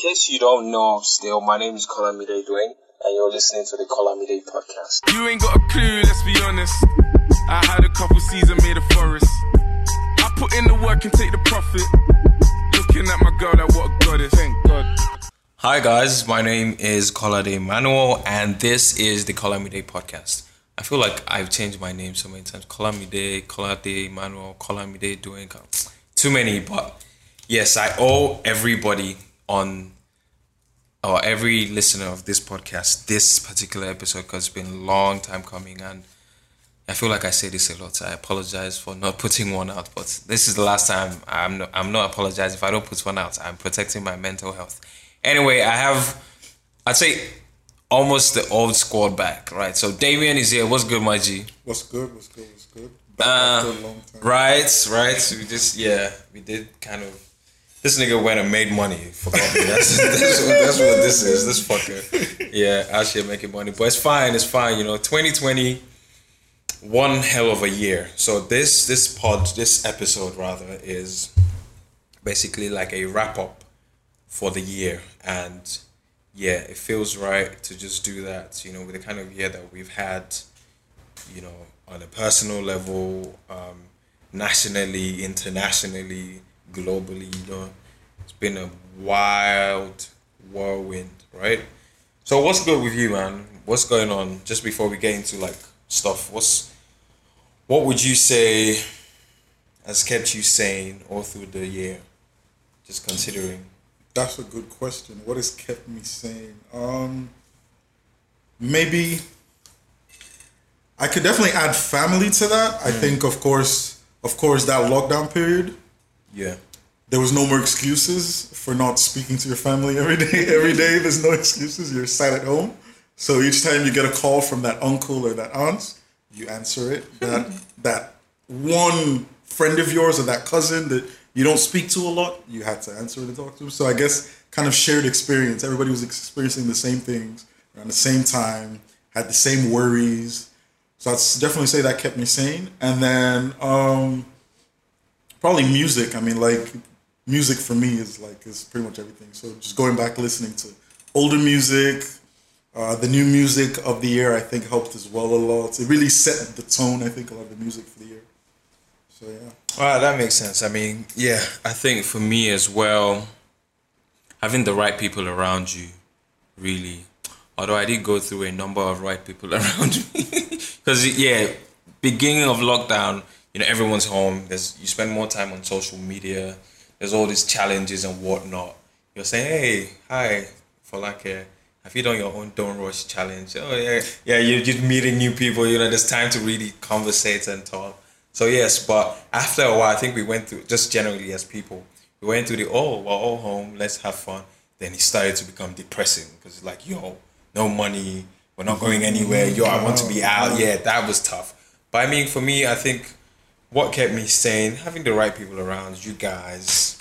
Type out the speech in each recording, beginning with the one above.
case you don't know still, my name is Kolamide Dwayne, and you're listening to the Kolamide podcast. You ain't got a clue, let's be honest. I had a couple seasons made a forest. I put in the work and take the profit. Looking at my girl, that what a goddess. Thank God. Hi guys, my name is Kolade Manuel, and this is the Kolamide podcast. I feel like I've changed my name so many times. Kolamide, Kolade Manuel, Kolamide Dwayne. Too many, but yes, I owe everybody on or every listener of this podcast this particular episode because it's been a long time coming and I feel like I say this a lot. I apologize for not putting one out, but this is the last time I'm not, I'm not apologizing if I don't put one out. I'm protecting my mental health. Anyway, I have I'd say almost the old squad back, right? So Damian is here. What's good, my G? What's good? What's good? What's good? Back Uh, after a long time. right, right. So we just yeah, we did kind of. This nigga went and made money. That's that's, what, that's what this is. This fucker. Yeah, out here making money, but it's fine. It's fine. You know, 2020, one hell of a year. So this this pod, this episode rather, is basically like a wrap up for the year, and yeah, it feels right to just do that. You know, with the kind of year that we've had you know, on a personal level, um, nationally, internationally, globally, you know, it's been a wild whirlwind, right? So what's good with you, man? What's going on? Just before we get into like stuff, what's what would you say has kept you sane all through the year? Just considering. That's a good question. What has kept me sane? Um, maybe I could definitely add family to that. I think, of course, of course, that lockdown period, Yeah. there was no more excuses for not speaking to your family every day. Every day, there's no excuses. You're sat at home. So each time you get a call from that uncle or that aunt, you answer it. That that one friend of yours or that cousin that you don't speak to a lot, you had to answer and talk to. So I guess kind of shared experience. Everybody was experiencing the same things around the same time, had the same worries. So I'd definitely say that kept me sane. And then um, probably music. I mean, like music for me is like is pretty much everything. So just going back listening to older music, uh, the new music of the year, I think helped as well a lot. It really set the tone. I think a lot of the music for the year. So yeah, Well, that makes sense. I mean, yeah, I think for me as well, having the right people around you, really. Although I did go through a number of right people around me, because yeah, beginning of lockdown, you know, everyone's home. There's you spend more time on social media. There's all these challenges and whatnot. You're saying, hey, hi, for like a. Have you done your own don't rush challenge? Oh yeah, yeah. You're just meeting new people. You know, there's time to really conversate and talk. So yes, but after a while, I think we went through just generally as people, we went through the oh we're all home, let's have fun. Then it started to become depressing because it's like yo, no money, we're not going anywhere. Yo, I want to be out. Mm-hmm. Yeah, that was tough. But I mean, for me, I think what kept me sane, having the right people around, you guys,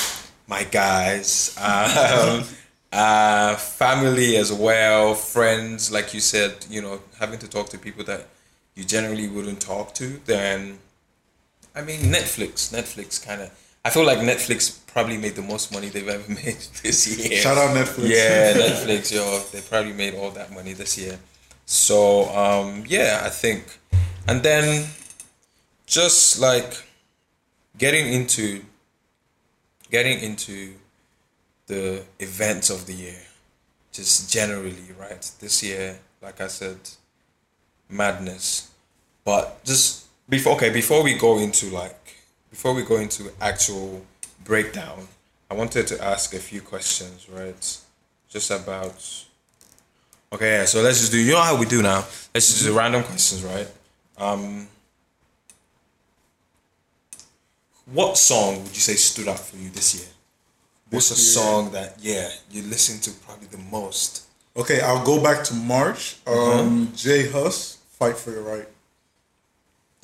my guys, um, uh, family as well, friends, like you said, you know, having to talk to people that you generally wouldn't talk to, then I mean, Netflix. Netflix kind of. I feel like Netflix probably made the most money they've ever made this year. shout out Netflix. Yeah, Netflix, yo, they probably made all that money this year. So, um, yeah, I think, and then just like getting into getting into the events of the year, just generally, right? This year, like I said, madness. But just before, okay, before we go into like, before we go into actual breakdown, I wanted to ask a few questions, right? Just about. Okay, so let's just do. You know how we do now. Let's just do random questions, right? Um, what song would you say stood out for you this year? What's a year? song that yeah you listen to probably the most? Okay, I'll go back to March. Um, Jay Huss, fight for your right.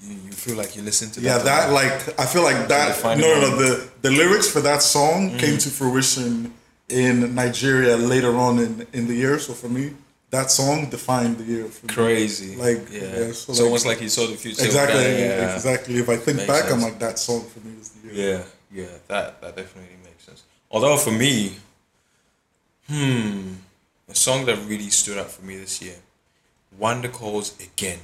You, you feel like you listen to that? Yeah, that? like I feel like that. No, no, no. The the lyrics for that song Mm-hmm. came to fruition in Nigeria later on in in the year. So for me, that song defined the year. For me. crazy. Like, yeah, yeah, it's so like- almost like he saw the future. Exactly, Yeah, exactly. If I think Makes back, I'm like that song for me is the year. Yeah, yeah, that that definitely makes sense. Although for me, hmm, A song that really stood out for me this year, Wonder Calls Again.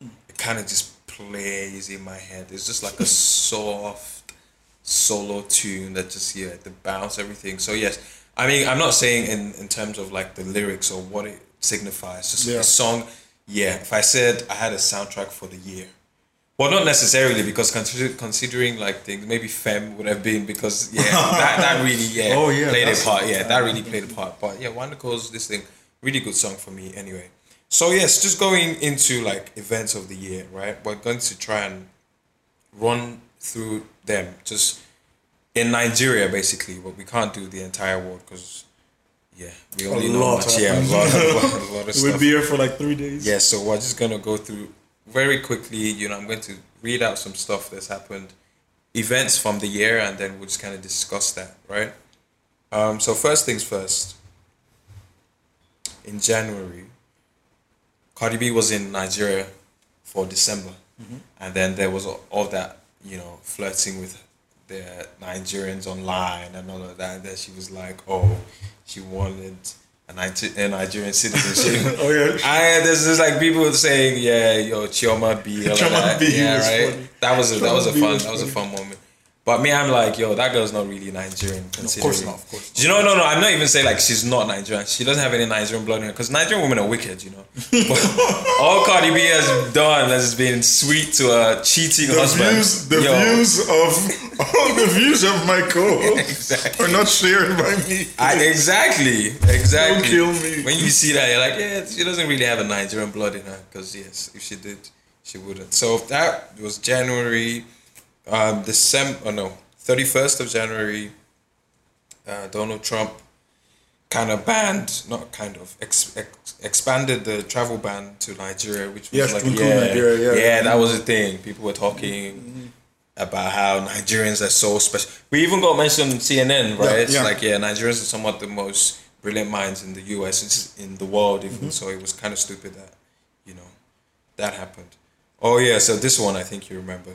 It kind of just plays in my head. It's just like a soft solo tune that just yeah the bounce everything. So yes, I mean I'm not saying in in terms of like the lyrics or what it signifies. Just Yeah. a song. Yeah, if I said I had a soundtrack for the year, well, not necessarily because consider, considering like things, maybe Fem would have been because yeah, that, that really yeah, Oh, yeah, played a part. Yeah, that really played a part. But yeah, Wonder Calls this thing really good song for me anyway. So yes, just going into like events of the year, right? We're going to try and run through them just in Nigeria basically, but we can't do the entire world because yeah, we only know lot much. Yeah, a lot, a lot, a lot of We'd be here for like three days. Yeah, so we're just gonna go through very quickly. You know, I'm going to read out some stuff that's happened, events from the year, and then we'll just kind of discuss that, right? Um, so first things first. In January, Cardi B was in Nigeria for December, and then there was all that you know flirting with the Nigerians online and all of that. Then she was like, "Oh, she wanted a, Niger- a Nigerian citizenship." Oh yeah. I there's just like people saying, yeah, yo, Chioma B. Chioma that. B yeah, right. funny. That was a, that was a fun was that was a fun moment. But me, I'm like, yo, that girl's not really Nigerian. course considering- not, of course Do you know? No, no, I'm not even saying like she's not Nigerian. She doesn't have any Nigerian blood in her because Nigerian women are wicked, you know. But all Cardi B has done has been sweet to a cheating The husband. views, the Yo. views of all the views of my co-hosts Exactly. are not shared by me. I, exactly, exactly. kill me. When you see that, you're like, yeah, she doesn't really have a Nigerian blood in her. Because yes, if she did, she wouldn't. So that was January, um, December. Oh no, thirty first of January. Uh, Donald Trump kind of banned, not kind of ex, ex, expanded the travel ban to Nigeria, which was Yes, like yeah, Nigeria, yeah. yeah, that was the thing. People were talking about how Nigerians are so special. We even got mentioned on CNN, right? Yeah, it's yeah. like yeah, Nigerians are somewhat the most brilliant minds in the U.S. just in the world, even. Mm-hmm. So it was kind of stupid that you know that happened. Oh yeah, so this one I think you remember.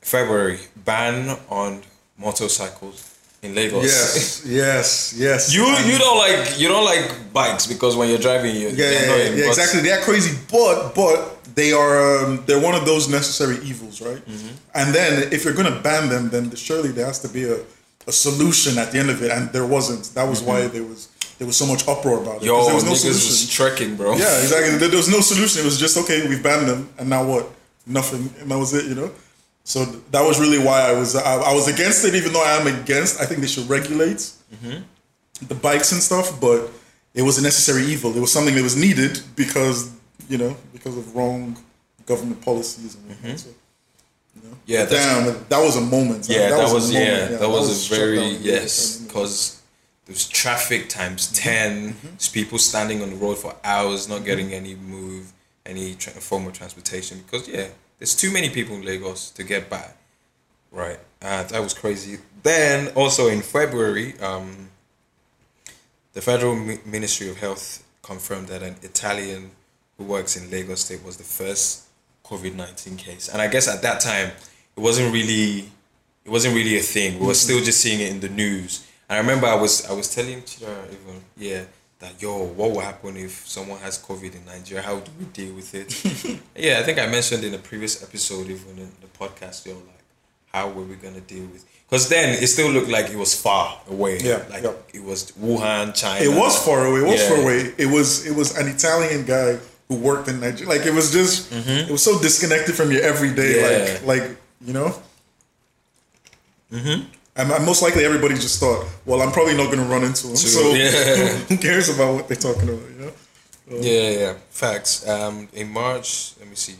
February ban on motorcycles in Lagos. Yes, yes, yes. You you don't like you don't like bikes because when you're driving you yeah, yeah, yeah, annoying, yeah, exactly. They're crazy, but but they are um, they're one of those necessary evils, right? Mm-hmm. And then if you're gonna ban them, then surely there has to be a, a solution at the end of it, and there wasn't. That was why there was there was so much uproar about it. Mm-hmm. Yo, there was no solution. was trekking, bro. Yeah, exactly. There, there was no solution. It was just okay. We've banned them, and now what? Nothing, and that was it. You know. So that was really why I was I, I was against it, even though I am against. I think they should regulate mm-hmm. the bikes and stuff, but it was a necessary evil. It was something that was needed because you know because of wrong government policies and mm-hmm. whatnot. So, you know. Yeah, damn, that was a moment. Yeah, that, was, a yeah, moment. that, was, a very yes, because there's traffic times mm-hmm. 10 There's people standing on the road for hours, not getting any move, any tra- form of transportation. Because yeah, there's too many people in Lagos to get by. Right, uh, that was crazy. Then also in February, um, the Federal Mi- Ministry of Health confirmed that an Italian who works in Lagos State was the first COVID nineteen case, and I guess at that time it wasn't really, it wasn't really a thing. We were still just seeing it in the news. And I remember I was I was telling Chira even yeah that yo what will happen if someone has COVID in Nigeria? How do we deal with it? yeah, I think I mentioned in a previous episode even in the podcast yo like how were we gonna deal with because then it still looked like it was far away. Yeah, like yeah. it was Wuhan, China. It was far away. It was Yeah. far away. It was it was an Italian guy who worked in Nigeria. Like it was just it was so disconnected from your everyday. Mm-hmm. Yeah. Like like you know. Mm-hmm. And most likely everybody just thought, well, I'm probably not going to run into him. So yeah. who cares about what they're talking about? You know. Yeah, yeah, facts. Um, in March, let me see,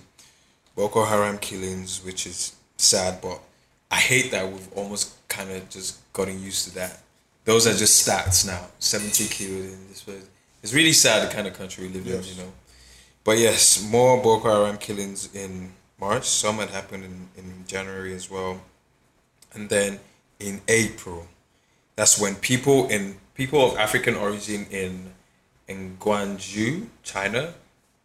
Boko Haram killings, which is sad, but I hate that we've almost kind of just gotten used to that. Those are just stats now. Seventy killed in this place. It's really sad the kind of country we live Yes. in, you know. But yes, more Boko Haram killings in March. Some had happened in, in January as well, and then in April, that's when people in people of African origin in in Guangzhou, China,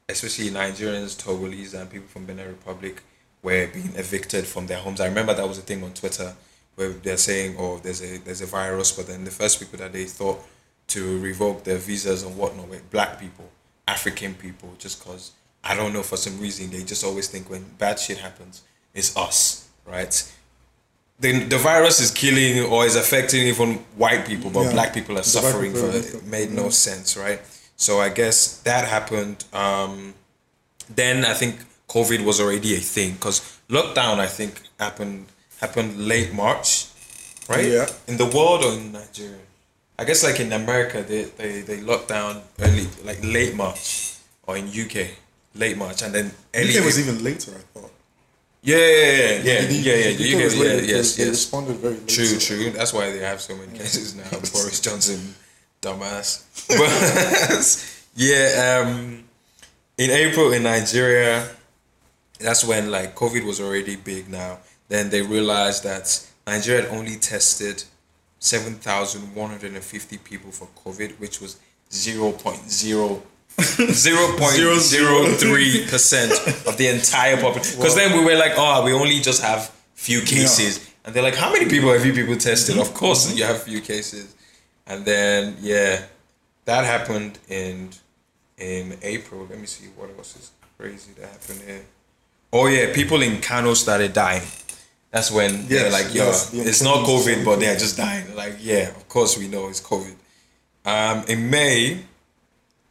especially Nigerians, Togolese, and people from Benin Republic were being evicted from their homes. I remember that was a thing on Twitter where they're saying, "Oh, there's a there's a virus," but then the first people that they thought to revoke their visas and whatnot were black people, African people, just because I don't know for some reason they just always think when bad shit happens, it's us, right? The, the virus is killing or is affecting even white people, but Yeah. black people are The suffering people for are it. Made no sense, right? So I guess that happened. Um, then I think COVID was already a thing because lockdown I think happened happened late March, right? Yeah. In the world or in Nigeria, I guess like in America they they, they locked down early like late March or in UK late March and then early. UK was even later. Yeah yeah yeah yeah yeah yeah, yeah, the the UK was UK, later yeah yes yes responded very late. True, true. That's why they have so many cases now. Boris Johnson, dumbass. But yeah, um, in April in Nigeria, that's when like COVID was already big now. Then they realized that Nigeria had only tested seven thousand one hundred and fifty people for COVID, which was zero point zero. Zero point zero three percent of the entire population. Because then we were like, oh, we only just have few cases, and they're like, how many people have you people tested? Of course, you have few cases, and then yeah, that happened in in April. Let me see what else is crazy that happened here. Oh yeah, people in Kano started dying. That's when they're Yes, like, yo, yes, the it's not COVID, but they're just dying. Like, yeah, of course we know it's COVID. Um, in May,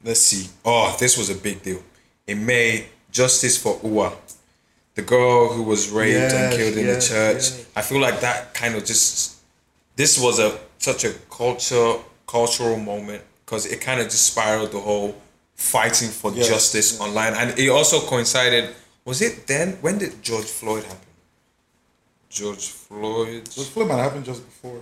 let's see. Oh, this was a big deal. In May, justice for Uwa, the girl who was raped and killed in yes, the church. yes. I feel like that kind of just this was a such a culture cultural moment because it kind of just spiraled the whole fighting for Yes, justice yes. online, and it also coincided. Was it then? When did George Floyd happen? George Floyd. The Floyd might happen just before.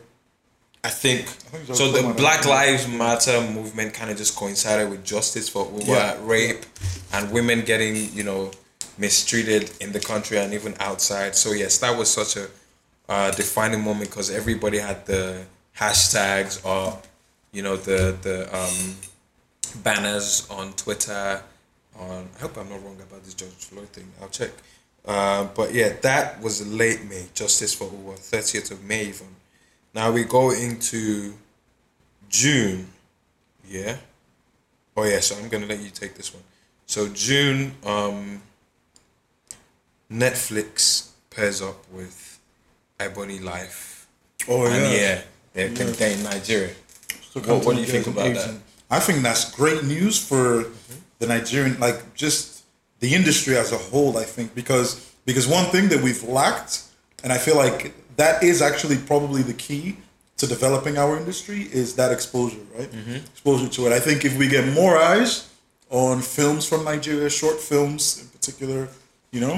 I think, think so. The Black Lives Matter movement kind of just coincided with justice for Uwa Yeah. rape and women getting, you know, mistreated in the country and even outside. So yes, that was such a uh, defining moment because everybody had the hashtags or, you know, the the um, banners on Twitter. On I hope I'm not wrong about this George Floyd thing. I'll check. Uh, but yeah, that was late May. Justice for Uwa, thirtieth of May even. Now we go into June. Yeah. Oh yeah, so I'm gonna let you take this one. So June, um, Netflix pairs up with EbonyLife. Oh and yeah. yeah, they're, Yeah. in Nigeria. So What- what do you think about that? I think that's great news for the Nigerian, like just the industry as a whole. I think because because one thing that we've lacked, and I feel like that is actually probably the key to developing our industry is that exposure, right? Mm-hmm. Exposure to it. I think if we get more eyes on films from Nigeria, short films in particular, you know,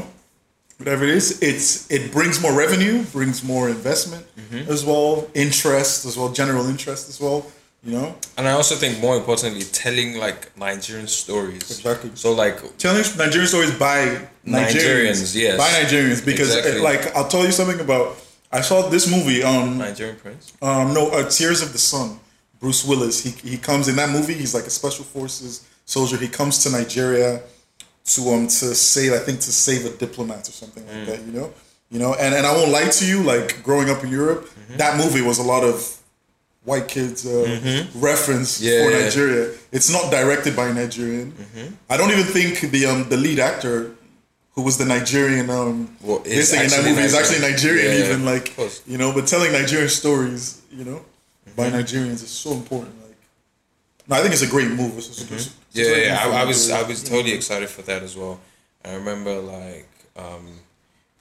whatever it is, it's it brings more revenue, brings more investment Mm-hmm. as well, interest as well, general interest as well. You know, And I also think more importantly, telling like Nigerian stories. Exactly. So like telling Nigerian stories by Nigerians, Nigerians, yes. by Nigerians, because Exactly. uh, like I'll tell you something about. I saw this movie. Um, Nigerian Prince. um, no, uh, Tears of the Sun. Bruce Willis. He he comes in that movie. He's like a special forces soldier. He comes to Nigeria to um to save. I think to save a diplomat or something Mm. like that. You know, you know. And and I won't lie to you. Like growing up in Europe, Mm-hmm. that movie was a lot of white kids uh, reference Mm-hmm. Yeah, for yeah. Mm-hmm. Nigeria. It's not directed by a Nigerian. I don't even think the um the lead actor. Who was the Nigerian? Um, Well, is this thing in that movie is actually Nigerian. Nigerian. Yeah, even like you know, but telling Nigerian stories, you know, by Mm-hmm. Nigerians is so important. Like, no, I think it's a great move. It's, it's, it's, it's Mm-hmm. Yeah, yeah, move I, I was I was totally excited for that as well. I remember like um,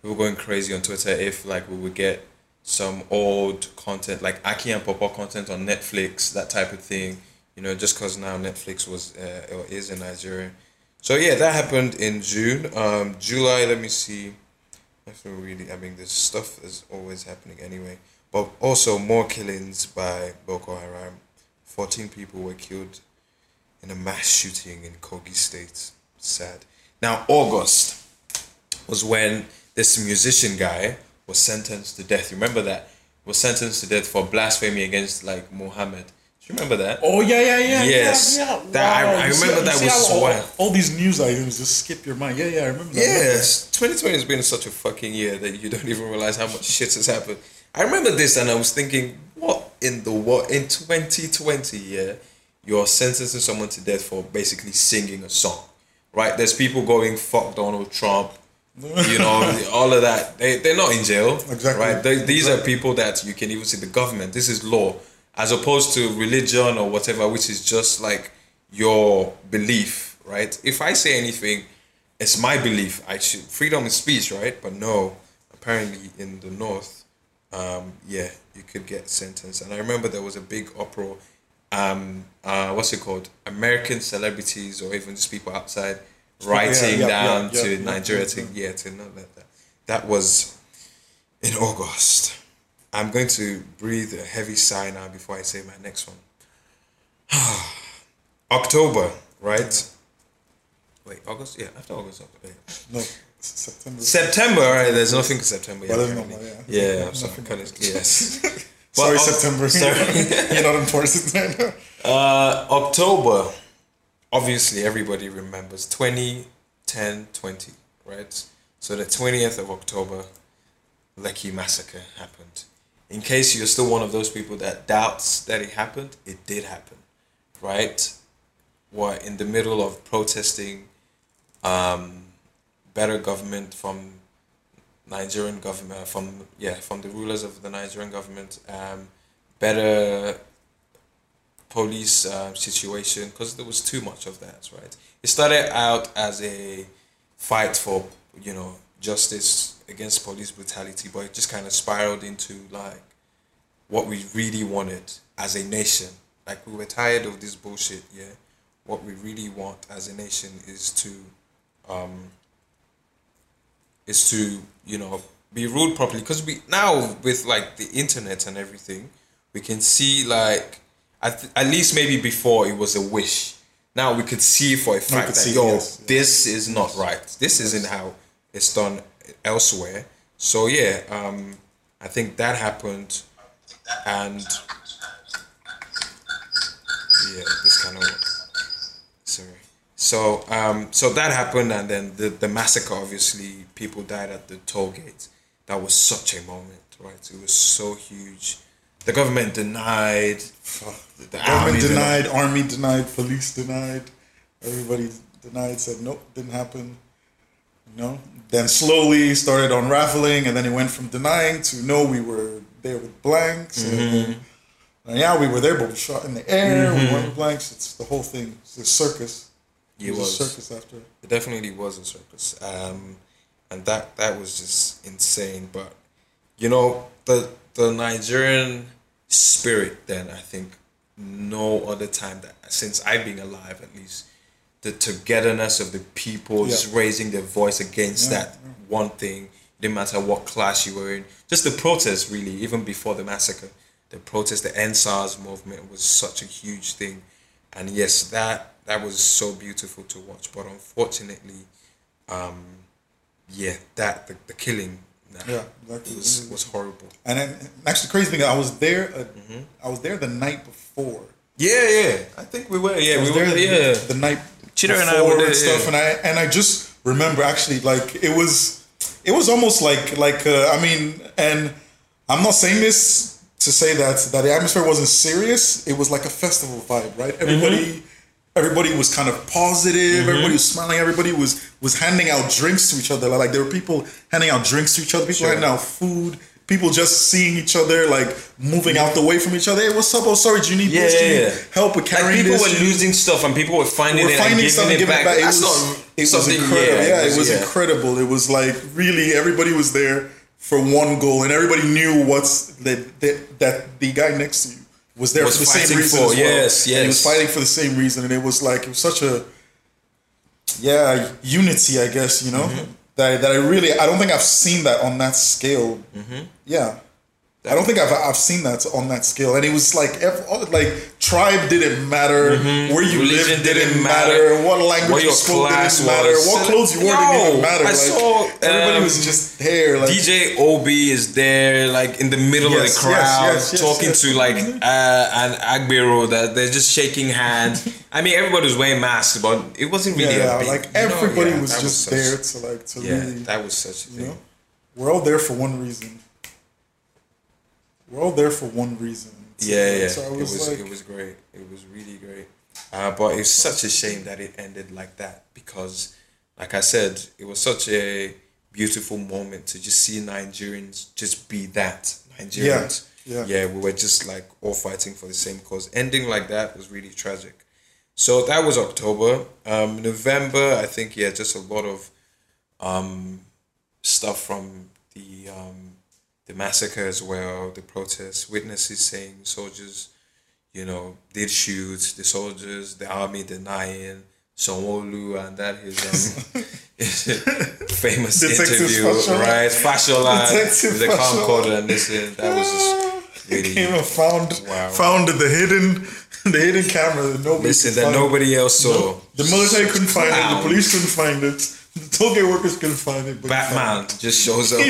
were going crazy on Twitter if like we would get some old content like Aki and Pawpaw content on Netflix, that type of thing. You know, just because now Netflix was uh, or is in Nigeria. So yeah, that happened in June. Um, July, let me see. Nothing really. I mean, this stuff is always happening anyway. But also more killings by Boko Haram. Fourteen people were killed in a mass shooting in Kogi State. Sad. Now, August was when this musician guy was sentenced to death. Remember that? Was sentenced to death for blasphemy against like Muhammad. Remember that? Oh yeah, yeah, yeah. Yes. yeah, yeah. That- I- I You see- remember that was all, all these news items just skip your mind. Yeah, yeah, I remember. that. Yes, 2020 has been such a fucking year that you don't even realize how much shit has happened. I remember this and I was thinking, what? in the world in 2020, yeah, you're sentencing someone to death for basically singing a song, right? There's people going fuck Donald Trump, you know, all of that. They they're not in jail, Exactly. right? They, these are people that you can even see the government. This is law, as opposed to religion or whatever, which is just like your belief, right? If I say anything, it's my belief. I should freedom of speech, right? But no, apparently in the north, um, yeah, you could get sentenced. And I remember there was a big uproar. Um, uh, what's it called? American celebrities or even just people outside writing yeah, yeah, down yeah, to Nigeria yeah, to yeah to not let that. That was in August. I'm going to breathe a heavy sigh now before I say my next one. October, right? Wait, August? Yeah, after August. October. No, September. September, right? There's nothing in September. Well, Yeah, not, yeah, yeah. I'm sorry, kind of, yes. sorry, But September. Sorry. You're not important. Uh, October, obviously everybody remembers 2010 20, right? So the 20th of October, Lekki massacre happened. In case you're still one of those people that doubts that it happened, it did happen, right? What in the middle of protesting um, better government from Nigerian government, from yeah, from the rulers of the Nigerian government, um, better police um, situation because there was too much of that, right? It started out as a fight for you know justice against police brutality, but it just kind of spiraled into like what we really wanted as a nation. Like we were tired of this bullshit, yeah. What we really want as a nation is to um is to, you know, be ruled properly because we now with like the internet and everything, we can see like at, at least maybe before it was a wish. Now we could see for a fact that see, yo, yes, yes. this is not right. This isn't how it's done elsewhere. So yeah, um, I think that happened, and yeah, this kind of sorry. So um, so that happened, and then the the massacre. Obviously, people died at the toll gate. That was such a moment, right? It was so huge. The government denied. The, the Government army denied, army denied, police denied, everybody denied, said nope, didn't happen. You know, then slowly started unraveling, and then it went from denying to no, we were there with blanks. Mm-hmm. And, and yeah, we were there, but we shot in the air. We went with blanks. It's the whole thing. It's a circus. It was, was. a circus after. It definitely was a circus, um, and that that was just insane. But you know, the the Nigerian spirit. Then I think no other time that since I've been alive, at least, the togetherness of the people just raising their voice against Yeah, that one thing. Didn't matter what class you were in. Just the protest, really, even before the massacre, the protest, the EndSARS movement was such a huge thing, and yes, that that was so beautiful to watch. But unfortunately, um, yeah, that the, the killing, nah, Yeah, exactly. was was horrible. And then, actually, the crazy thing, I was there. Uh, Mm-hmm. I was there the night before. Yeah, yeah, I think we were. Yeah, we were. the, Yeah, the night Chidera and I were there, and stuff, yeah. and I and I just remember actually like it was it was almost like like uh, I mean, and I'm not saying this to say that that the atmosphere wasn't serious. It was like a festival vibe, right? Everybody. Mm-hmm. Everybody was kind of positive. Everybody was smiling. Everybody was was handing out drinks to each other. Like there were people handing out drinks to each other. People Sure. handing out food. People just seeing each other, like moving out the way from each other. Hey, what's up? Oh, sorry, do you need Yeah, this? Do you need help with like carrying people this? were you need- losing stuff and people were finding we're it finding and stuff giving it giving back. it back. It That's was, not it was incredible. Yeah, it was yeah. incredible. It was like really everybody was there for one goal, and everybody knew what's that that, that the guy next to you was there Was for the same reason for. well. Yes, And he was fighting for the same reason, and it was like it was such a yeah unity, I guess you know Mm-hmm. That that I really I don't think I've seen that on that scale. Mm-hmm. Yeah. I don't think I've, I've seen that on that scale, and it was like ev- like tribe didn't matter, where you Mm-hmm. Religion lived didn't, didn't matter, matter, what language you spoke didn't matter, was. what clothes you wore Yo, didn't even matter. I like saw, everybody um, was just there. Like DJ Obi is there, like in the middle Yes, of the crowd, yes, yes, talking yes. to like uh, an Agbero that they're just shaking hands. I mean, everybody was wearing masks, but it wasn't really yeah, a big. like you know, everybody yeah, was that just such- there to like to Yeah, really, that was such a you thing. know, we're all there for one reason. We're all there for one reason Yeah, yeah. So it was, like, it was great. It was really great. Uh, but it's such a shame that it ended like that because, like I said, it was such a beautiful moment to just see Nigerians just be that Nigerians. Yeah, yeah. we were just like all fighting for the same cause. Ending like that was really tragic. So that was October. Um, November, I think, yeah, just a lot of um, stuff from the um, the massacre as well, the protests, witnesses saying soldiers, you know, did shoot the soldiers, the army denying Sanwo-Olu and that his um, famous Detective interview, Fashola. right? Fashola, Detective the code and this and that was just really came and found Wow. found the hidden the hidden camera that nobody listen that nobody else saw. The military couldn't find it. The police couldn't find it. The tollgate workers couldn't find it. But he found Batman it. just shows up.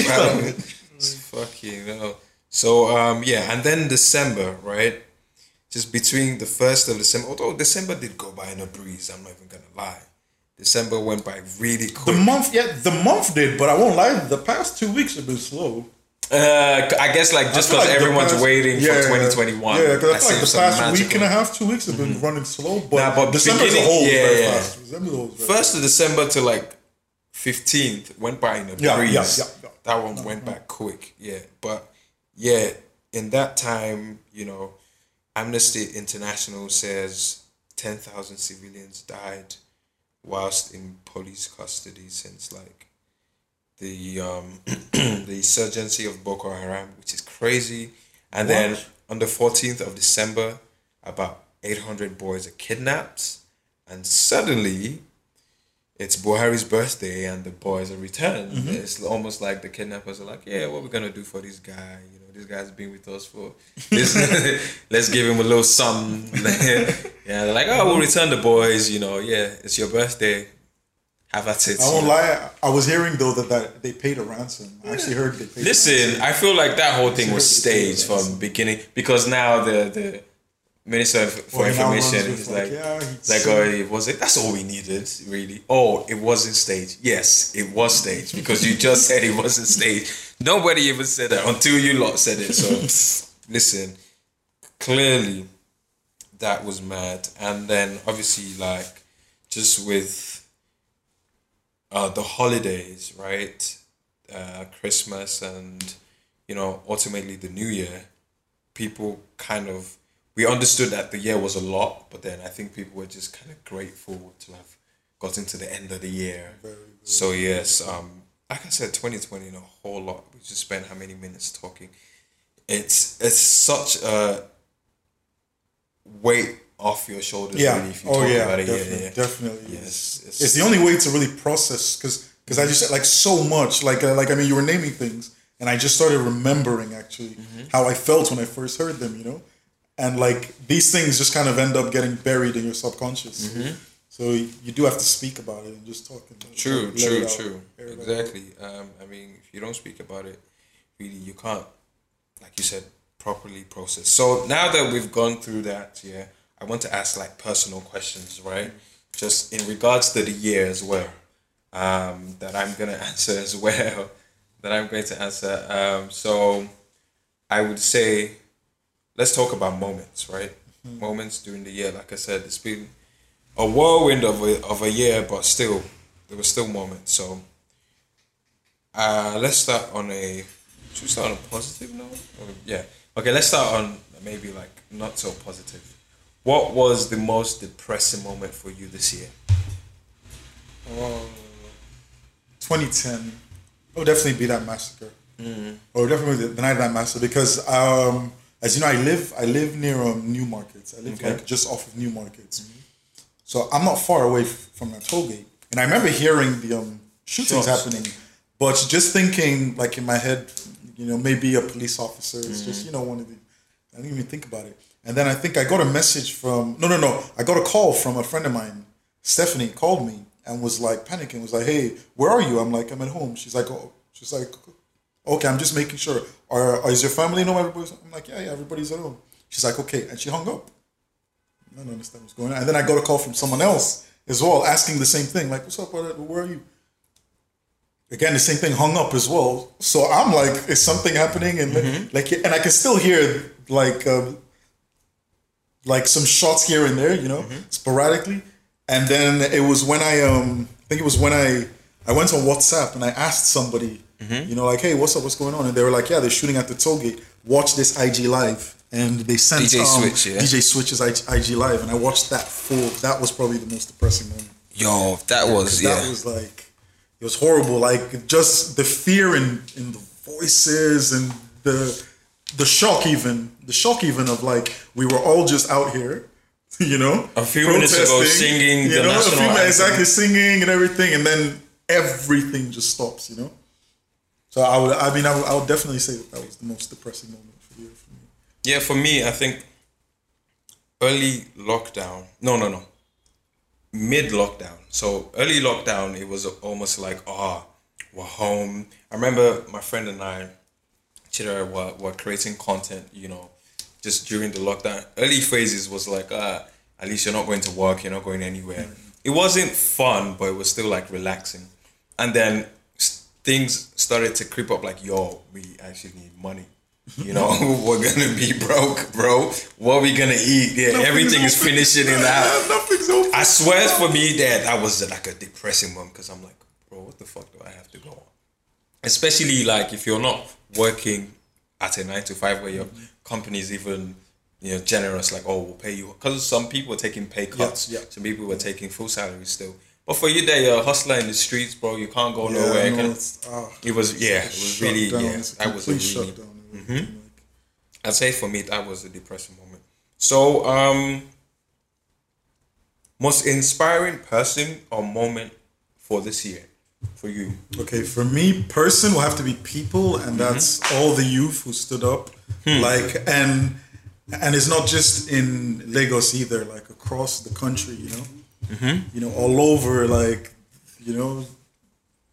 Fucking hell. So um yeah, and then December, right? Just between the first of December, although December did go by in a breeze, I'm not even gonna lie. December went by really The month, yeah, the month did, but I won't lie. The past two weeks have been slow. Uh, I guess like just because like everyone's past- waiting yeah, for 2021. Yeah, because I feel like the past week and a half, two weeks have been running slow. But, Nah, but December as a whole yeah, very yeah. fast. December as a whole was very First of December to like 15th went by in a breeze. yeah, yeah, yeah. That one went back quick, yeah. But yeah, in that time, you know, Amnesty International says 10,000 civilians died whilst in police custody since like the um the insurgency of Boko Haram, which is crazy. And then on the 14th of December, about 800 boys are kidnapped. And suddenly, it's Buhari's birthday and the boys are returned. Mm-hmm. It's almost like the kidnappers are like, yeah, what we're gonna do for this guy? You know, this guy's been with us for this. let's give him a little sum. yeah, they're like, oh, we'll return the boys. You know, yeah, it's your birthday. Have at it. I won't know. lie. I was hearing though that, that they paid a ransom. I actually heard they paid. a ransom. Listen, I feel like that whole thing was staged yes. from beginning because now the the minister for Well, he now runs information is like, like, yeah, like, oh, was it? That's all we needed, really. Oh, it wasn't staged. Yes, it was staged because you just said it wasn't staged. Nobody even said that until you lot said it. So, listen, clearly, that was mad, and then obviously, like, just with uh, the holidays, right? Uh, Christmas and you know ultimately the New Year, people kind of we understood that the year was a lot, but then I think people were just kind of grateful to have gotten to the end of the year. so yes, um, like I said, twenty twenty in a whole lot. We just spent how many minutes talking. It's it's such a weight off your shoulders. Yeah. really, if you oh yeah. about it. Definitely. yeah, yeah. Definitely. Yes, It's, it's the only way to really process because because I just like so much. Like uh, like I mean, you were naming things, and I just started remembering actually Mm-hmm. how I felt when I first heard them. You know, and like these things just kind of end up getting buried in your subconscious. So you do have to speak about it and just talk. And Mm-hmm. True, let true, out, true. air it out. Exactly. Um, I mean, if you don't speak about it, really, you can't, like you said, properly process. So now that we've gone through that, yeah, I want to ask like personal questions, right? Just in regards to the year as well, um, that I'm gonna answer as well. That I'm going to answer. Um, so I would say, let's talk about moments, right? Moments during the year. Like I said, it's been a whirlwind of a, of a year, but still, there were still moments. So, uh, let's start on a. Should we start on a positive note? Or, yeah. Okay, let's start on maybe like not so positive. What was the most depressing moment for you this year? Oh, 2010. It would definitely be that massacre. Or definitely the, the night of that massacre because, um, as you know, I live I live near um, New Markets. I live Okay. like just off of New Markets, so I'm not far away f- from that toll gate. And I remember hearing the um, shootings Shots. happening, but just thinking like in my head, you know, maybe a police officer. It's just you know one of the. I didn't even think about it. And then I think I got a message from no no no. I got a call from a friend of mine. Stephanie called me and was like panicking. Was like, "Hey, where are you?" I'm like, "I'm at home." She's like, "Oh," she's like, "Okay, I'm just making sure. Are, is your family know everybody's?" I'm like, "Yeah, yeah, everybody's at home." She's like, "Okay," and she hung up. I don't understand what's going on. And then I got a call from someone else as well, asking the same thing. Like, "What's up? brother? Where are you?" Again, the same thing hung up as well. So I'm like, is something happening? And like, and I can still hear like um, like some shots here and there, you know, Mm-hmm. sporadically. And then it was when I um I think it was when I I went on WhatsApp and I asked somebody, Mm-hmm. you know, like, hey, what's up, what's going on? And they were like, yeah, they're shooting at the toll gate. Watch this IG live. And they sent DJ um, Switch, yeah. DJ Switch's IG, IG live, and I watched that full. That was probably the most depressing moment. Yo, that was yeah. That was like it was horrible. Like just the fear in in the voices and the the shock even the shock even of like we were all just out here, you know, A few minutes ago singing you know, a few anthem. exactly singing and everything, and then everything just stops, you know. So I would, I mean, I would, I would definitely say that that was the most depressing moment for the year for me. Yeah, for me, I think early lockdown. No, no, no. Mid lockdown. So early lockdown, it was almost like, ah, we're home. I remember my friend and I, Chidera, were, were creating content, you know, just during the lockdown. Early phases was like, ah, at least you're not going to work, you're not going anywhere. It wasn't fun, but it was still like relaxing. And then things started to creep up like, yo, we actually need money. You know, we're gonna be broke, bro. What are we gonna eat? Yeah, everything is finishing in that. Nothing's open. I swear for me that that was like a depressing one because I'm like, bro, what the fuck do I have to go on? Especially like if you're not working at a nine to five where your mm-hmm. company is even you know generous, like oh we'll pay you because some people are taking pay cuts, yeah. some people were taking full salaries still. But for you, that you're a hustler in the streets, bro, you can't go Yeah, nowhere. I you know, can- it's- ah, it was yeah, it was really down. yeah, that was a really shutdown. Like, I'd say for me that was a depressing moment. So, um, most inspiring person or moment for this year for you? Okay, for me, person will have to be people, and that's all the youth who stood up. Like, and and it's not just in Lagos either. Like across the country, you know, you know, all over. Like, you know,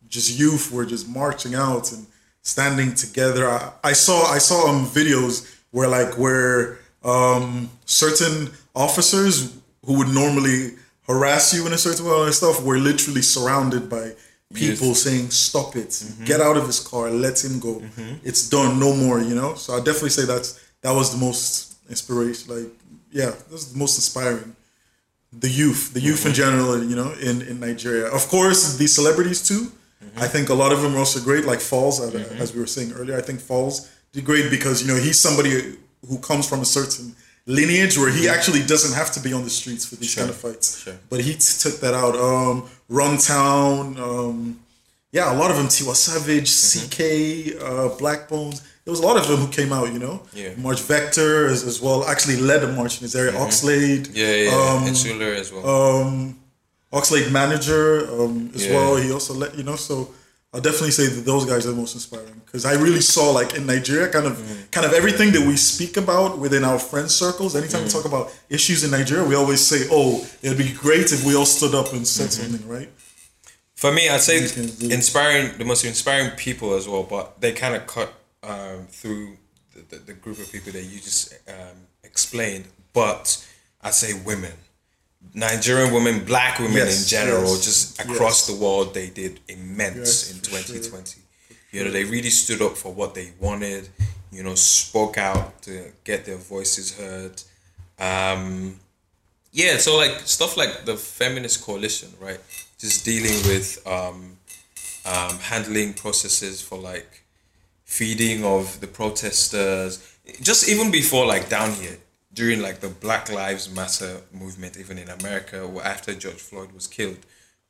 just youth were just marching out and standing together. I, I saw I saw um videos where like where um certain officers who would normally harass you in a certain way and stuff were literally surrounded by people saying stop it. Get out of his car. Let him go. It's done. No more you know? So i definitely say that's that was the most inspiration like yeah that's the most inspiring the youth, the youth in general, you know, in, in Nigeria. Of course, the celebrities too. I think a lot of them are also great, like Falz, uh, as we were saying earlier. I think Falz did great because, you know, he's somebody who comes from a certain lineage where he actually doesn't have to be on the streets for these kind of fights. Sure. But he t- took that out. Um, Runtown, um, yeah, a lot of them, Tiwa Savage, CK, uh, Blaqbonez. There was a lot of them who came out, you know. Yeah. March Vector as, as well, actually led a march in his area. Oxlade. Yeah, yeah, Um, Insular as well. um, Oxlade manager um, as Yeah. well. He also let you know. So I'll definitely say that those guys are the most inspiring because I really saw like in Nigeria, kind of, Mm. kind of everything that we speak about within our friend circles. Anytime Mm. we talk about issues in Nigeria, we always say, "Oh, it'd be great if we all stood up and said Mm-hmm. something." Right? For me, I'd say inspiring the most inspiring people as well, but they kind of cut um, through the, the, the group of people that you just um, explained. But I'd say women, Nigerian women, black women Yes, in general, yes, just across yes. the world, they did immense in for sure. 2020. You know, they really stood up for what they wanted. You know, spoke out to get their voices heard. Um, yeah, so like stuff like the feminist coalition, right? Just dealing with um, um, handling processes for like feeding of the protesters. Just even before like down here during like the Black Lives Matter movement, even in America, or after George Floyd was killed.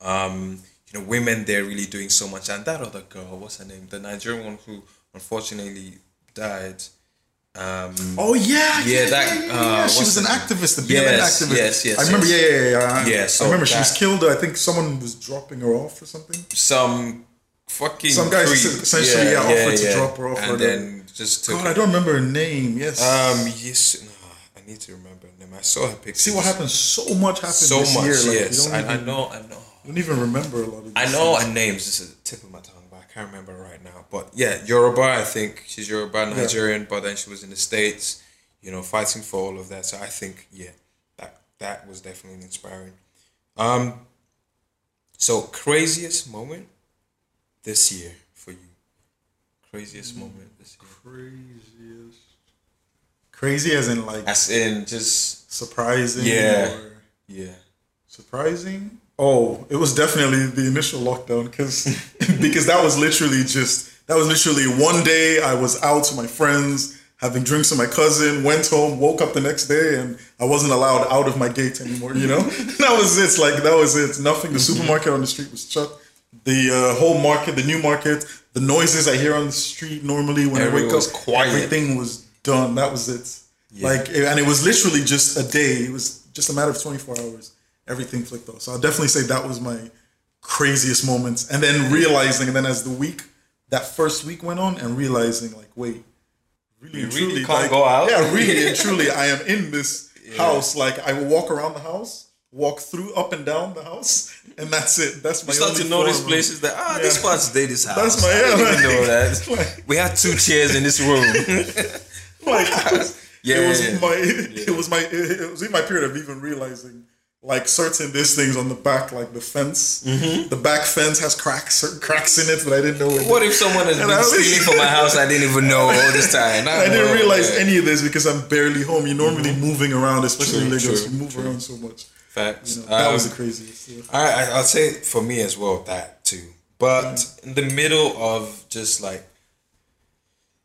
Um, you know, women they're really doing so much, and that other girl, what's her name? The Nigerian one who unfortunately died. Um, Oh yeah, Yeah, that, yeah, yeah, uh. She was an activist, the BLM Yes, activist. yes, yes, I remember. yes. Yeah, yeah, yeah. yeah. Yeah, so I remember she was killed. I think someone was dropping her off or something. some fucking Some guy essentially, yeah, offered to drop her off or and the- then just took God, I don't remember her name. Yes. um yes no, I need to remember her name I saw her picture See what happened. So much happened so this much year. Like, yes I, don't, I even, know I know you don't even remember a lot of. I know things. her names this is the tip of my tongue I can't remember right now but yeah Yoruba I think she's Yoruba Nigerian but then she was in the States you know fighting for all of that so I think yeah that that was definitely inspiring um so craziest moment this year for you craziest moment this year craziest, Crazy as in like As in just surprising. Yeah. Or yeah. surprising. Oh, it was definitely the initial lockdown because because that was literally just that was literally one day I was out with my friends having drinks with my cousin, went home, woke up the next day, and I wasn't allowed out of my gate anymore. You know, that was it. Like that was it. Nothing. The supermarket on the street was shut. The uh, whole market, the new market, the noises I hear on the street normally when I wake up, was quiet. everything was done. That was it. Like, and it was literally just a day. It was just a matter of twenty four hours. Everything flicked off. So I'll definitely say that was my craziest moments. And then realizing, and then as the week, that first week went on, and realizing, like, wait, really, and really truly, can't like, go out? Yeah, really and truly, I am in this house. Like, I will walk around the house, walk through up and down the house, and that's it. That's my You start only to notice form places that ah, Yeah. this part's day this house. That's my- I didn't yeah, know like- that. we had two chairs in this room. like it was, Yeah, it was yeah, yeah. my it was my it was in my period of even realizing like certain these things on the back like the fence the back fence has cracks certain cracks in it but I didn't know. Mm-hmm. what if someone has been stealing from my house? I didn't even know all this time. I didn't realize yeah. any of this because I'm barely home. You're normally moving around, especially in Lagos. true, you move around so much. Facts. You know, that was Um, the craziest. yeah. I, I I'll say for me as well that too. But in the middle of just like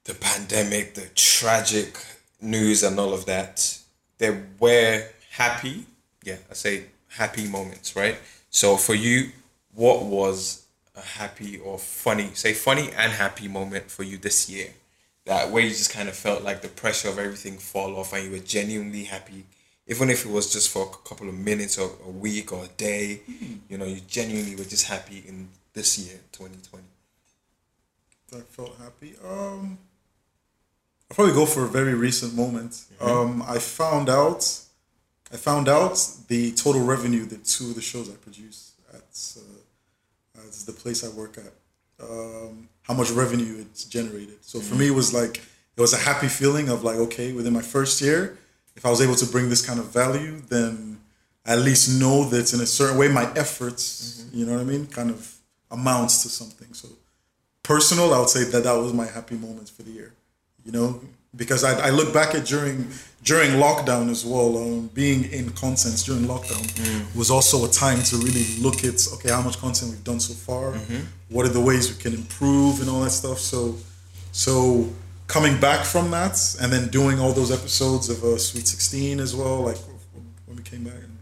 the pandemic, the tragic news and all of that, there were happy, yeah, I say happy moments, right? So for you, what was a happy or funny, say funny and happy moment for you this year? That where you just kind of felt like the pressure of everything fall off and you were genuinely happy, even if it was just for a couple of minutes or a week or a day, you know, you genuinely were just happy in this year, 2020. I felt happy. Um, I'll probably go for a very recent moment. Um, I found out, I found out the total revenue that two of the shows I produce at, uh, at the place I work at, um, how much revenue it's generated. So for me, it was like it was a happy feeling of like, okay, within my first year, if I was able to bring this kind of value, then I at least know that in a certain way my efforts, you know what I mean, kind of amounts to something. So personal, I would say that that was my happy moment for the year. You know, because I, I look back at during during lockdown as well. Um, being in content during lockdown was also a time to really look at okay, how much content we've done so far, what are the ways we can improve and all that stuff. So, so coming back from that and then doing all those episodes of uh, Sweet Sixteen as well, like when we came back. And,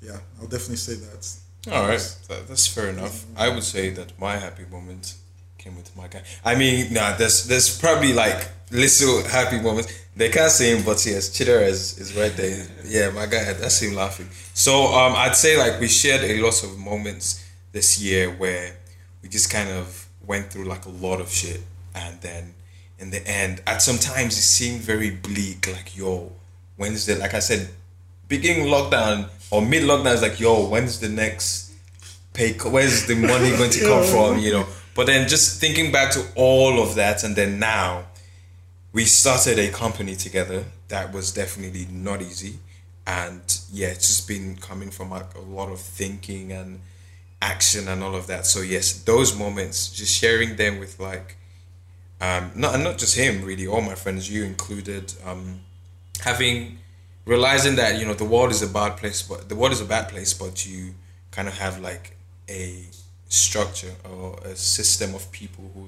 yeah, I'll definitely say that. All right, that, that's fair enough. I would say that my happy moment came with my guy. I mean, nah, there's there's probably like little happy moments. They can't see him, but yes, Chitter is, is right there. Yeah, my guy, that's him laughing. So um, I'd say like we shared a lot of moments this year where we just kind of went through like a lot of shit, and then in the end, at sometimes it seemed very bleak. Like yo, when's the like I said, beginning lockdown or mid lockdown is like yo, when's the next pay? Where's the money going to come from? You know. But then just thinking back to all of that, and then now we started a company together that was definitely not easy. And yeah it's just been coming from like a lot of thinking and action and all of that. So yes those moments just sharing them with like um not not just him really all my friends you included um having realizing that you know the world is a bad place but the world is a bad place but you kind of have like a structure or a system of people who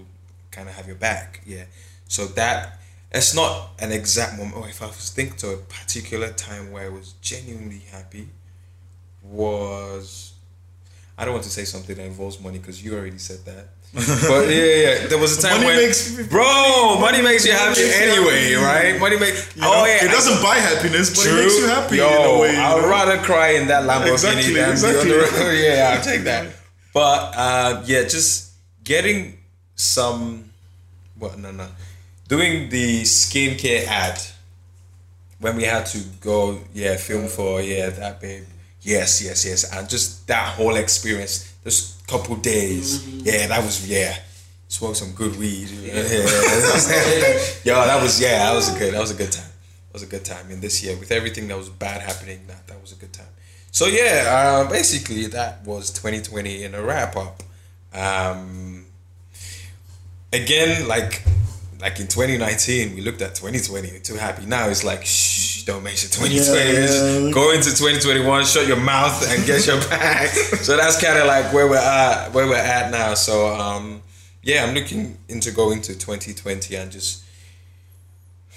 kind of have your back. Yeah. So that it's not an exact moment or if i was think to a particular time where i was genuinely happy was i don't want to say something that involves money because you already said that but yeah, yeah, there was a time Money when makes- bro money makes you happy makes you anyway happy. right money makes You know, oh yeah it doesn't buy happiness, but True. it makes you happy Yo, in a way. I'd know? rather cry in that Lamborghini Exactly, than exactly. be on the. Yeah, I'll take that. But uh, yeah, just getting some. What? No, no. Doing the skincare ad when we had to go, yeah, film for yeah that babe. Yes, yes, yes, and just that whole experience, those couple days, yeah, that was yeah. Smoked some good weed. Yeah, Yo, that was yeah, that was a good, that was a good time. That was a good time And this year with everything that was bad happening. That that was a good time. So yeah, uh, basically that was 2020 in a wrap up. Um, again, like like in 2019, we looked at 2020, too happy. Now it's like, shh, don't mention 2020. Yeah. Go into 2021, shut your mouth and get your bag. so that's kind of like where we're at, where we're at now. So um, yeah, I'm looking into going to 2020 and just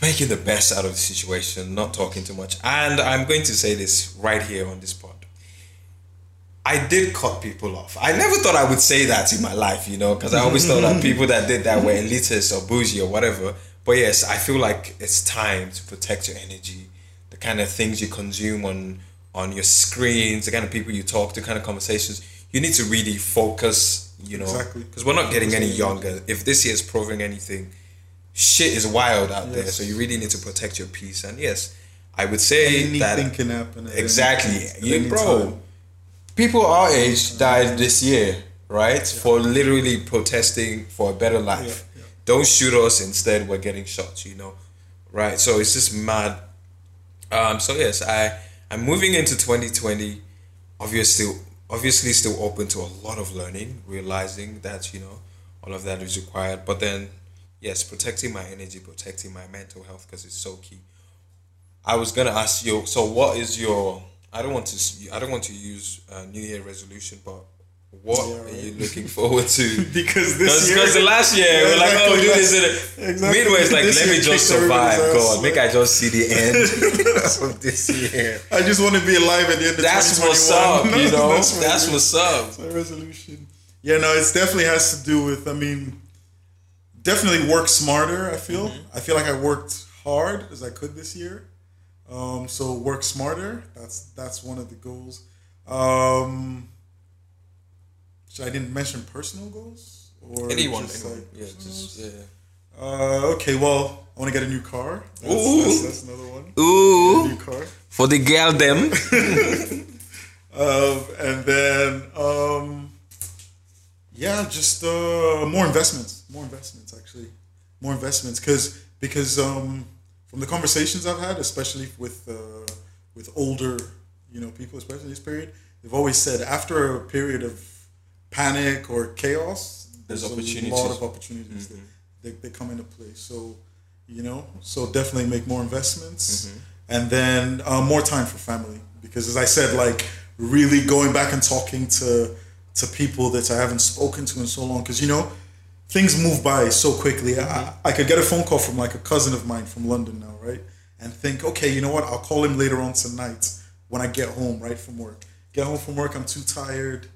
making the best out of the situation, not talking too much. And I'm going to say this right here on this pod. I did cut people off. I never thought I would say that in my life, you know, because I always thought that people that did that were elitist or bougie or whatever. But yes, I feel like it's time to protect your energy, the kind of things you consume on on your screens, the kind of people you talk to, kind of conversations. You need to really focus, you know, Exactly. because we're not getting any younger. If this year's proving anything, shit is wild out there. So you really need to protect your peace. And yes, I would say that Anything can happen. Exactly. You, bro, time. People our age died this year, right? For literally protesting for a better life. Yeah, yeah. Don't shoot us, instead, we're getting shot, you know? Right? So it's just mad. Um, so, yes, I, I'm moving into 2020, obviously, obviously, still open to a lot of learning, realizing that, you know, all of that is required. But then, yes, protecting my energy, protecting my mental health, because it's so key. I was gonna ask you. So, what is your? I don't want to. I don't want to use uh, New Year resolution, but what Yeah, are you looking forward to? because this year, Because the last year we're like, oh, Exactly, do last- this. exactly. Midway is like, This let me just survive. God, make I just see the end of this year. I just want to be alive at the end of That's 2021. what's up, you know. That's That's what's up. my resolution. Yeah, no, it definitely has to do with. I mean, definitely work smarter. I feel. Mm-hmm. I feel like I worked hard as I could this year. Um, so work smarter. That's that's one of the goals. Um, so I didn't mention personal goals or Anyone, just, anyone. like, Yeah, just yeah. Uh, okay, well, I want to get a new car. That's, Ooh. that's, that's another one. Ooh, New car. for the girl them. Um, and then, um, yeah, just uh, more investments. More investments, actually. More investments, because because um, from the conversations I've had, especially with uh, with older, you know, people, especially this period, they've always said after a period of panic or chaos, There's a opportunities. lot of opportunities that they, they come into play. So, you know, so definitely make more investments, and then uh, more time for family. Because as I said, like really going back and talking to to people that I haven't spoken to in so long. Because you know, things move by so quickly. I, I could get a phone call from like a cousin of mine from London now, right? And think, okay, you know what? I'll call him later on tonight when I get home, right from work. Get home from work, I'm too tired.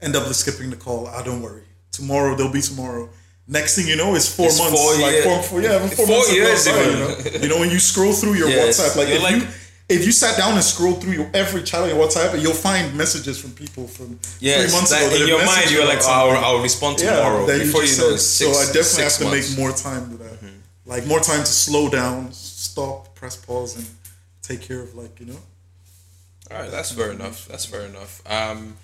End up skipping the call. Ah, don't worry. Tomorrow there'll be tomorrow. Next thing you know, it's four It's months. four like year- four, four, yeah, four, four months years even. you know? you know, when you scroll through your Yes. WhatsApp, like You're if like- you if you sat down and scrolled through your every on your WhatsApp, you'll find messages from people from Yes, three months that ago. in your mind you're like, oh, I'll. I'll respond tomorrow. that Before you just know, six, so I definitely have to months. make more time with that. Like more time to slow down, stop, press pause, and take care of like you know. All right, that's fair enough. That's fair enough. Um,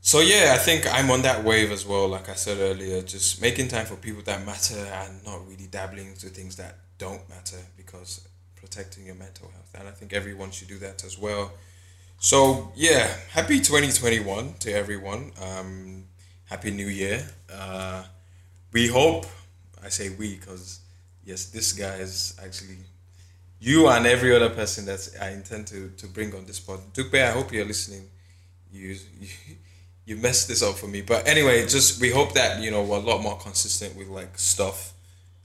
so yeah, I think I'm on that wave as well. Like I said earlier, just making time for people that matter and not really dabbling into things that don't matter because protecting your mental health. And I think everyone should do that as well. So yeah, happy 2021 to everyone. Um, happy New Year. Uh, we hope. I say we because yes, this guy is actually you and every other person that I intend to to bring on this pod. Dupe, I hope you're listening. You, you you messed this up for me, but anyway, just we hope that you know we're a lot more consistent with like stuff,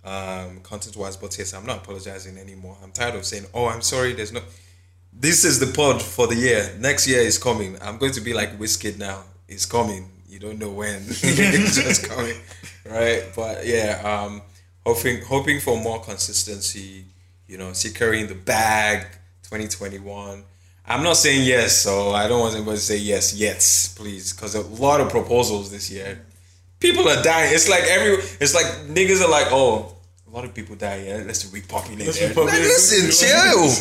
um, content wise. But yes, I'm not apologizing anymore. I'm tired of saying, "Oh, I'm sorry." There's no. This is the pod for the year. Next year is coming. I'm going to be like Wizkid now. It's coming. You don't know when. it's just coming, right? But yeah, um, hoping hoping for more consistency. You know, securing the bag. 2021. I'm not saying yes, so I don't want anybody to say yes yet, please, because a lot of proposals this year. People are dying. It's like every. It's like niggas are like, oh, a lot of people die. Yeah, let's repopulate. Let's repopulate. Listen, chill,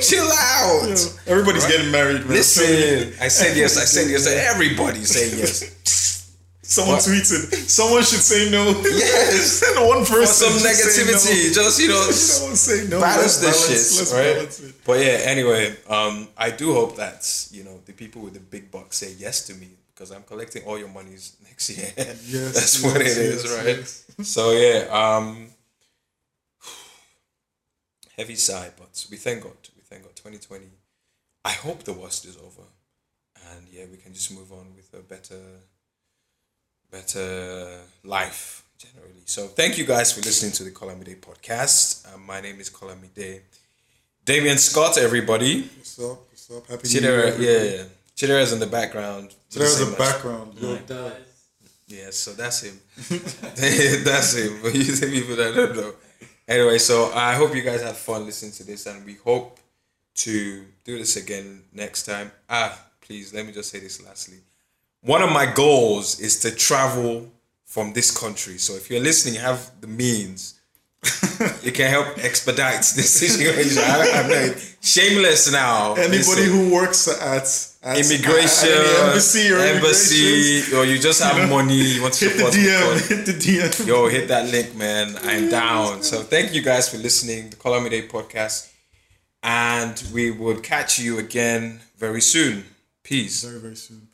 chill out. Yeah. Everybody's getting married, man. Listen, I said yes. I said yes. Everybody say yes. Someone What? tweeted. Someone should say no. Yes. and one person some say no. negativity, just you know, Someone say no. balance Let's this shit, right? balance. But yeah, anyway, um, I do hope that you know the people with the big bucks say yes to me because I'm collecting all your monies next year. Yes, that's what it yes, is, yes, right? yes. So yeah, um, heavy sigh, but we thank God. We thank God. 2020. I hope the worst is over, and yeah, we can just move on with a better, better life generally. So thank you guys for listening to the Kolamide podcast. Um, my name is Kolamide. Damian Scott, everybody. What's up? What's up? Happy New Year. Chidera, everybody. yeah, yeah. Chidera's in the background. So there's Same a as- background. Yo, Yeah, so that's him. that's him. But you the people that don't know. Anyway, so I hope you guys have fun listening to this, and we hope to do this again next time. Ah, please let me just say this lastly. One of my goals is to travel from this country. So if you're listening, you have the means. you can help expedite this situation. I, like shameless now. Anybody Listen who works at, at immigration, at embassy or embassy, or you just have money, you want to hit the support the DM. Hit the DM. Yo, hit that link, man. I'm down. So thank you guys for listening, to the Day podcast, and we will catch you again very soon. Peace. Very very soon.